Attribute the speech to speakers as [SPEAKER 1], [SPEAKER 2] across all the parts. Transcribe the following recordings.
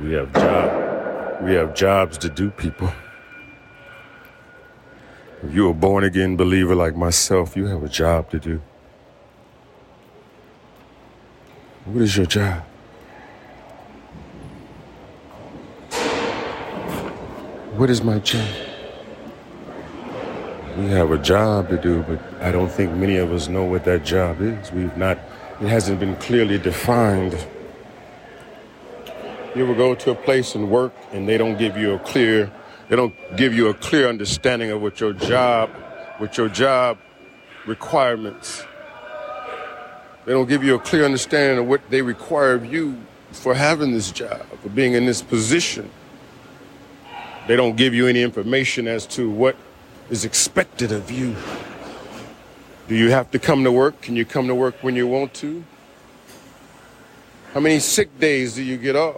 [SPEAKER 1] We have job. We have jobs to do, people. If you're a born again believer like myself, you have a job to do. What is your job? What is my job? We have a job to do, but I don't think many of us know what that job is. We've not, it hasn't been clearly defined. You will go to a place and work and they don't give you a clear, they don't give you a clear understanding of what your job, what your job requirements. They don't give you a clear understanding of what they require of you for having this job, for being in this position. They don't give you any information as to what is expected of you. Do you have to come to work? Can you come to work when you want to? How many sick days do you get off?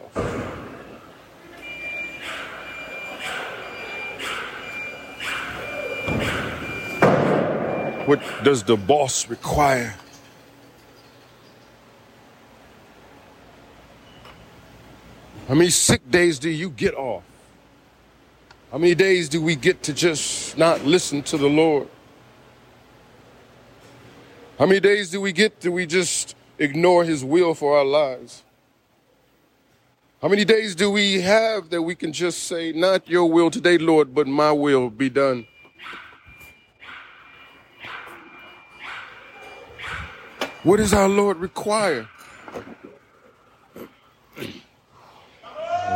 [SPEAKER 1] What does the boss require? How many sick days do you get off? How many days do we get to just not listen to the Lord? How many days do we get do we just ignore his will for our lives? How many days do we have that we can just say, Not your will today, Lord, but my will be done? What does our Lord require?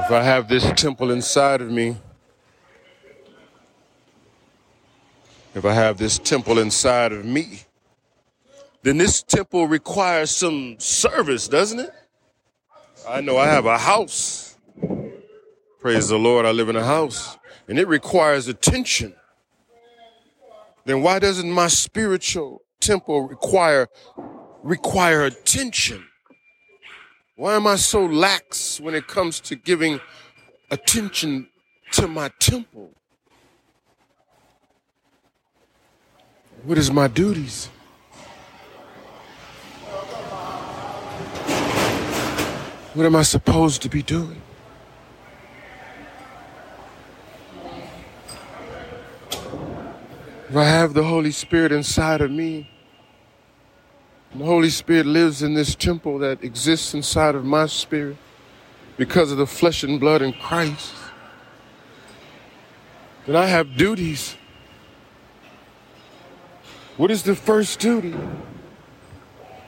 [SPEAKER 1] If I have this temple inside of me, if I have this temple inside of me, then this temple requires some service, doesn't it? I know I have a house. Praise the Lord, I live in a house, and it requires attention. Then why doesn't my spiritual temple require require attention? Why am I so lax when it comes to giving attention to my temple? What is my duties? What am I supposed to be doing? If I have the Holy Spirit inside of me, the Holy Spirit lives in this temple that exists inside of my spirit because of the flesh and blood in Christ, then I have duties. What is the first duty?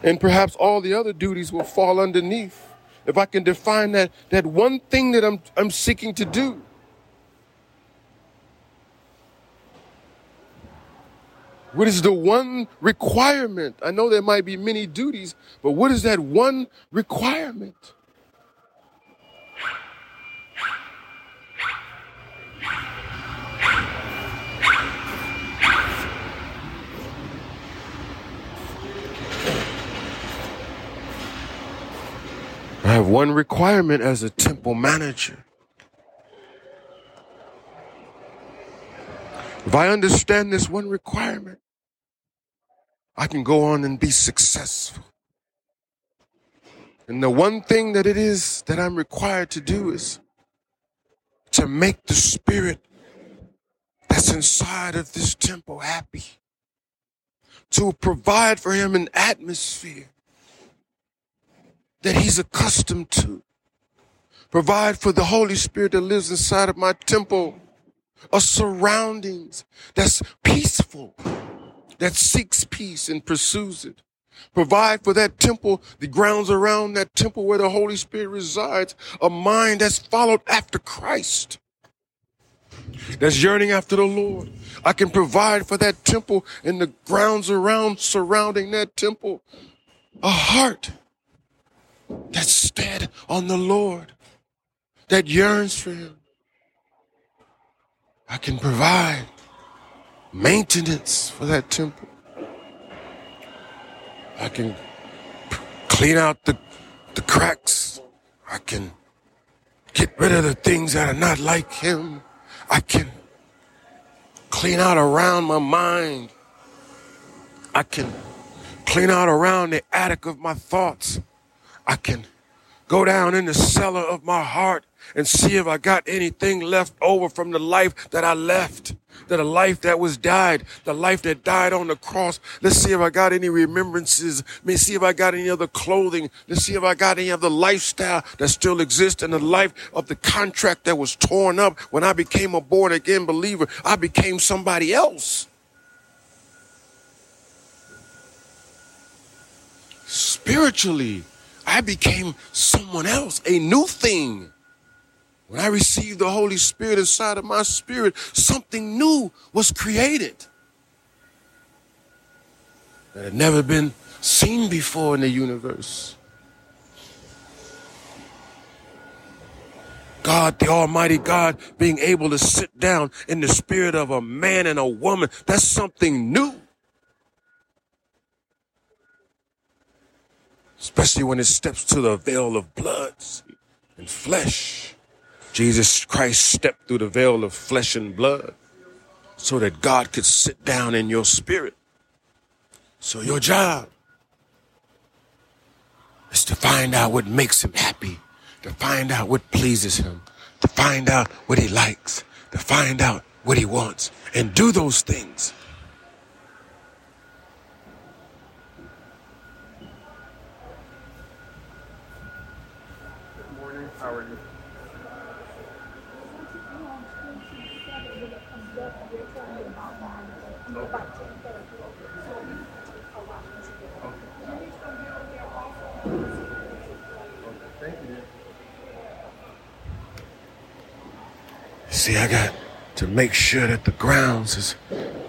[SPEAKER 1] And perhaps all the other duties will fall underneath if I can define that, that one thing that I'm, I'm seeking to do. What is the one requirement? I know there might be many duties, but what is that one requirement? Have one requirement as a temple manager. If I understand this one requirement, I can go on and be successful. And the one thing that it is that I'm required to do is to make the spirit that's inside of this temple happy, to provide for him an atmosphere that he's accustomed to. Provide for the Holy Spirit that lives inside of my temple a surroundings that's peaceful, that seeks peace and pursues it. Provide for that temple, the grounds around that temple where the Holy Spirit resides, a mind that's followed after Christ, that's yearning after the Lord. I can provide for that temple and the grounds around surrounding that temple a heart that's stead on the Lord, that yearns for Him. I can provide maintenance for that temple. I can clean out the, the cracks. I can get rid of the things that are not like Him. I can clean out around my mind. I can clean out around the attic of my thoughts. I can Go down in the cellar of my heart and see if I got anything left over from the life that I left. That a life that was died, the life that died on the cross. Let's see if I got any remembrances. Let me see if I got any other clothing. Let's see if I got any other lifestyle that still exists in the life of the contract that was torn up when I became a born again believer. I became somebody else. Spiritually, I became someone else, a new thing. When I received the Holy Spirit inside of my spirit, something new was created that had never been seen before in the universe. God, the Almighty God, being able to sit down in the spirit of a man and a woman, that's something new. Especially when it steps to the veil of blood and flesh. Jesus Christ stepped through the veil of flesh and blood so that God could sit down in your spirit. So your job is to find out what makes him happy, to find out what pleases him, to find out what he likes, to find out what he wants, and do those things. See, I got to make sure that the grounds is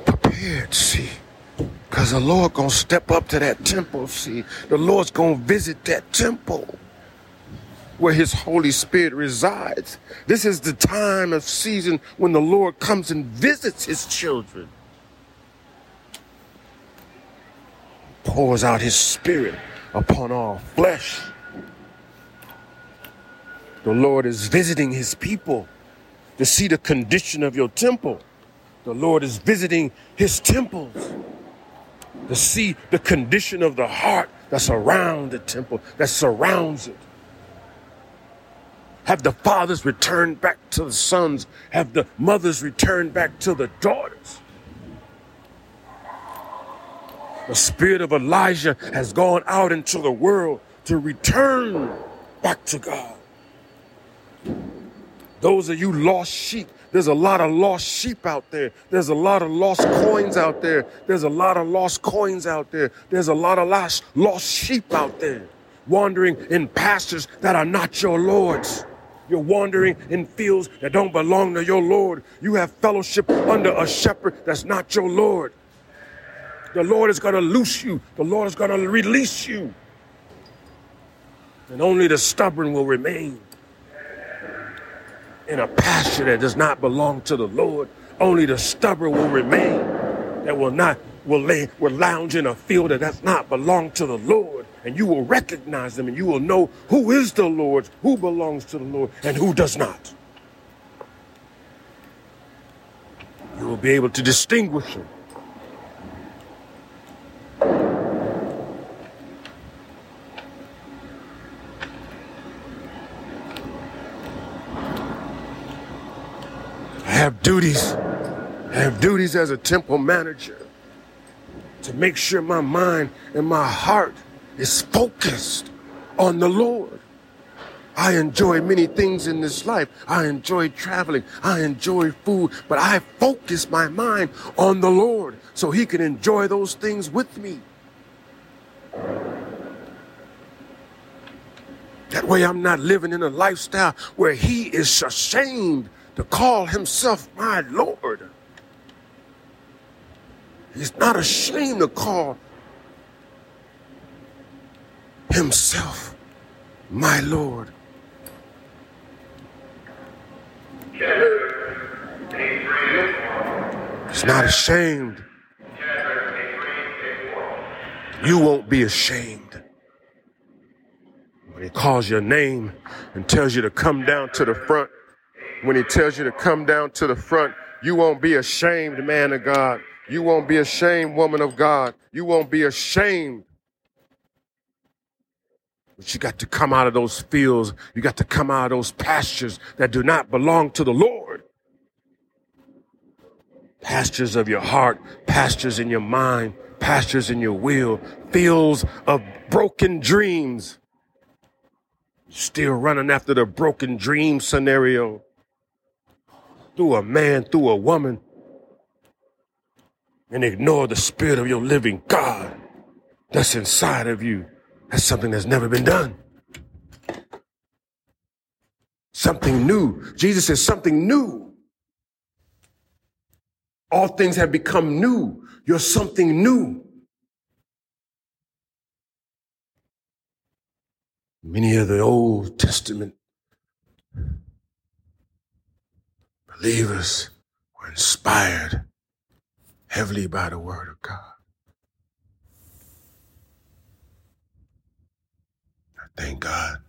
[SPEAKER 1] prepared, see. Because the Lord gonna step up to that temple, see. The Lord's gonna visit that temple where his Holy Spirit resides. This is the time of season when the Lord comes and visits his children. Pours out his spirit upon all flesh. The Lord is visiting his people to see the condition of your temple. The Lord is visiting his temples to see the condition of the heart that's around the temple, that surrounds it. Have the fathers returned back to the sons, have the mothers returned back to the daughters. The spirit of Elijah has gone out into the world to return back to God. Those of you lost sheep, there's a lot of lost sheep out there. There's a lot of lost coins out there. There's a lot of lost coins out there. There's a lot of lost, lost sheep out there wandering in pastures that are not your Lord's. You're wandering in fields that don't belong to your Lord. You have fellowship under a shepherd that's not your Lord. The Lord is going to loose you. The Lord is going to release you. And only the stubborn will remain in a pasture that does not belong to the Lord. Only the stubborn will remain that will not will lay will lounge in a field that does not belong to the Lord. And you will recognize them and you will know who is the Lord's, who belongs to the Lord, and who does not. You will be able to distinguish them. have duties. I have duties as a temple manager to make sure my mind and my heart is focused on the Lord. I enjoy many things in this life. I enjoy traveling. I enjoy food, but I focus my mind on the Lord so he can enjoy those things with me. That way I'm not living in a lifestyle where he is ashamed to call himself my Lord. He's not ashamed to call himself my Lord. He's not ashamed. You won't be ashamed. When he calls your name and tells you to come down to the front when he tells you to come down to the front, you won't be ashamed, man of God. You won't be ashamed, woman of God. You won't be ashamed. But you got to come out of those fields. You got to come out of those pastures that do not belong to the Lord. Pastures of your heart, pastures in your mind, pastures in your will, fields of broken dreams. Still running after the broken dream scenario through a man, through a woman, and ignore the spirit of your living God that's inside of you. That's something that's never been done. Something new. Jesus says something new. All things have become new. You're something new. Many of the Old Testament believers were inspired heavily by the Word of God. I thank God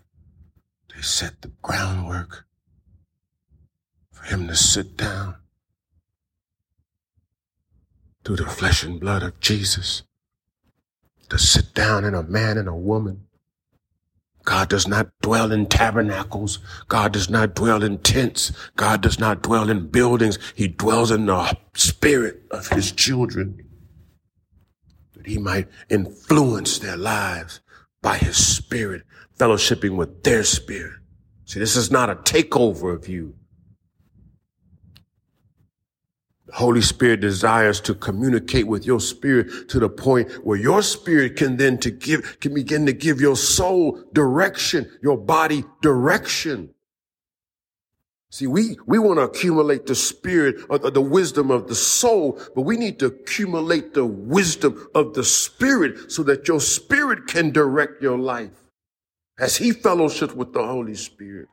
[SPEAKER 1] they set the groundwork for Him to sit down through the flesh and blood of Jesus, to sit down in a man and a woman God does not dwell in tabernacles. God does not dwell in tents. God does not dwell in buildings. He dwells in the spirit of his children that he might influence their lives by his spirit, fellowshipping with their spirit. See, this is not a takeover of you. Holy Spirit desires to communicate with your spirit to the point where your spirit can then to give, can begin to give your soul direction, your body direction. See, we, we want to accumulate the spirit or the wisdom of the soul, but we need to accumulate the wisdom of the spirit so that your spirit can direct your life as he fellowships with the Holy Spirit.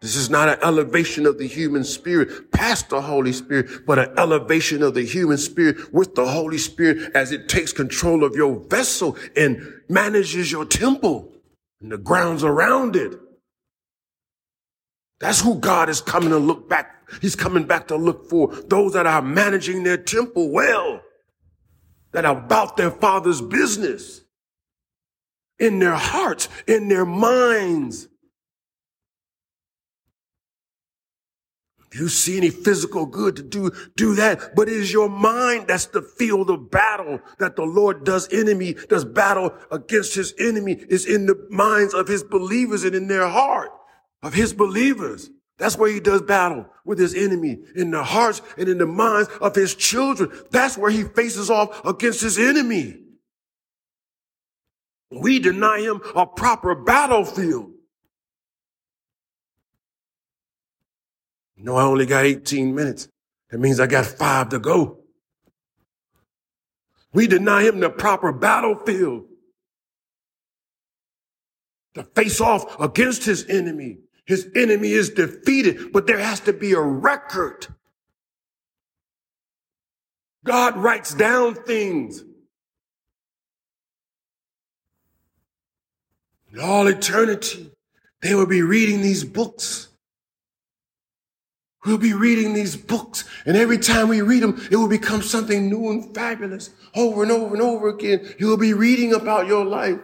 [SPEAKER 1] This is not an elevation of the human spirit past the Holy Spirit, but an elevation of the human spirit with the Holy Spirit as it takes control of your vessel and manages your temple and the grounds around it. That's who God is coming to look back. He's coming back to look for those that are managing their temple well, that are about their father's business in their hearts, in their minds. If you see any physical good to do, do that. But it is your mind that's the field of battle that the Lord does enemy, does battle against his enemy is in the minds of his believers and in their heart of his believers. That's where he does battle with his enemy in the hearts and in the minds of his children. That's where he faces off against his enemy. We deny him a proper battlefield. No, I only got 18 minutes. That means I got five to go. We deny him the proper battlefield to face off against his enemy. His enemy is defeated, but there has to be a record. God writes down things. In all eternity, they will be reading these books. We'll be reading these books, and every time we read them, it will become something new and fabulous over and over and over again. You'll be reading about your life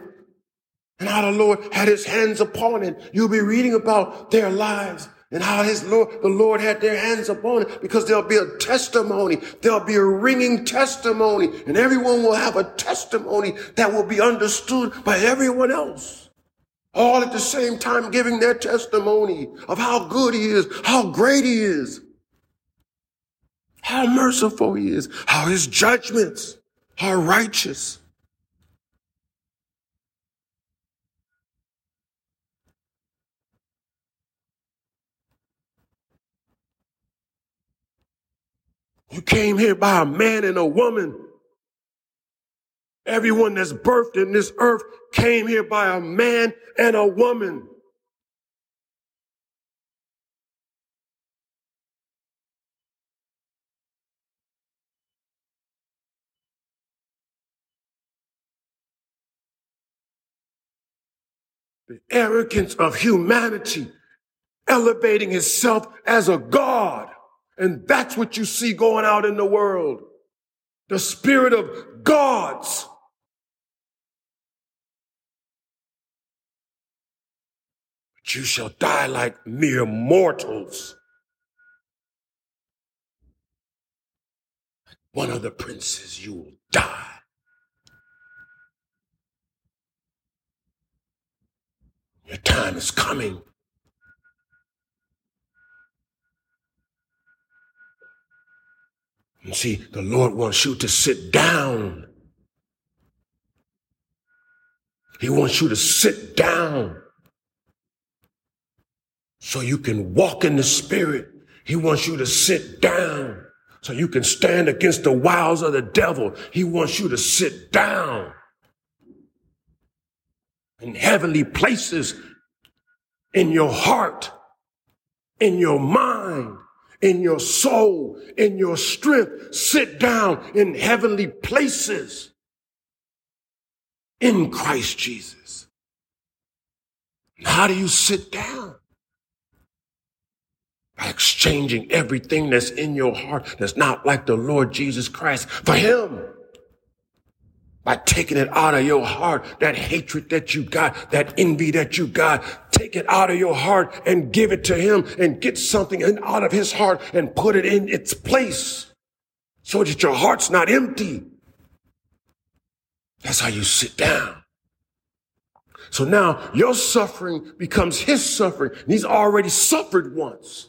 [SPEAKER 1] and how the Lord had his hands upon it. You'll be reading about their lives and how his Lord, the Lord had their hands upon it because there'll be a testimony. There'll be a ringing testimony and everyone will have a testimony that will be understood by everyone else all at the same time giving their testimony of how good he is, how great he is, how merciful he is, how his judgments are righteous. You came here by a man and a woman Everyone that's birthed in this earth came here by a man and a woman. The arrogance of humanity elevating itself as a God. And that's what you see going out in the world. The spirit of gods you shall die like mere mortals. One of the princes, you will die. Your time is coming. And see, the Lord wants you to sit down. He wants you to sit down so you can walk in the spirit. He wants you to sit down so you can stand against the wiles of the devil. He wants you to sit down in heavenly places in your heart, in your mind, in your soul, in your strength. Sit down in heavenly places in Christ Jesus. How do you sit down? By exchanging everything that's in your heart that's not like the Lord Jesus Christ for Him by taking it out of your heart, that hatred that you got, that envy that you got, take it out of your heart and give it to him and get something out of his heart and put it in its place so that your heart's not empty. That's how you sit down. So now your suffering becomes his suffering. And he's already suffered once.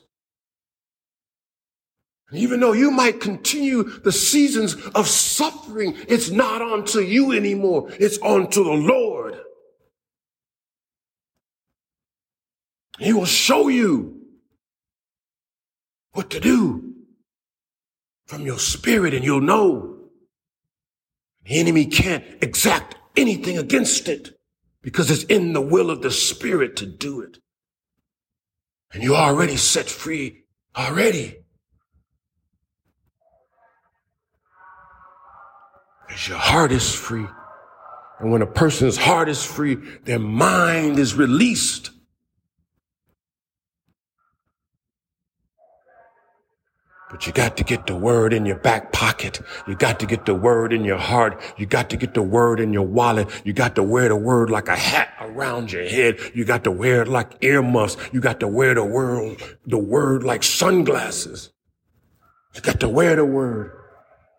[SPEAKER 1] Even though you might continue the seasons of suffering, it's not unto you anymore. It's unto the Lord. He will show you what to do from your spirit and you'll know. The enemy can't exact anything against it because it's in the will of the spirit to do it. And you're already set free already. Because your heart is free. And when a person's heart is free, their mind is released. But you got to get the word in your back pocket. You got to get the word in your heart. You got to get the word in your wallet. You got to wear the word like a hat around your head. You got to wear it like earmuffs. You got to wear the word, the word like sunglasses. You got to wear the word.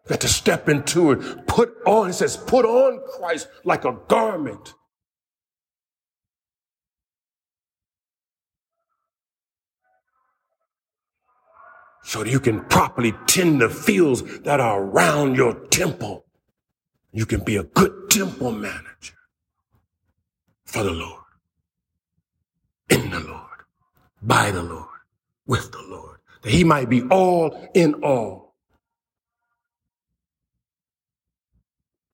[SPEAKER 1] Got to step into it. Put on, it says, put on Christ like a garment. So that you can properly tend the fields that are around your temple. You can be a good temple manager for the Lord, in the Lord, by the Lord, with the Lord, that he might be all in all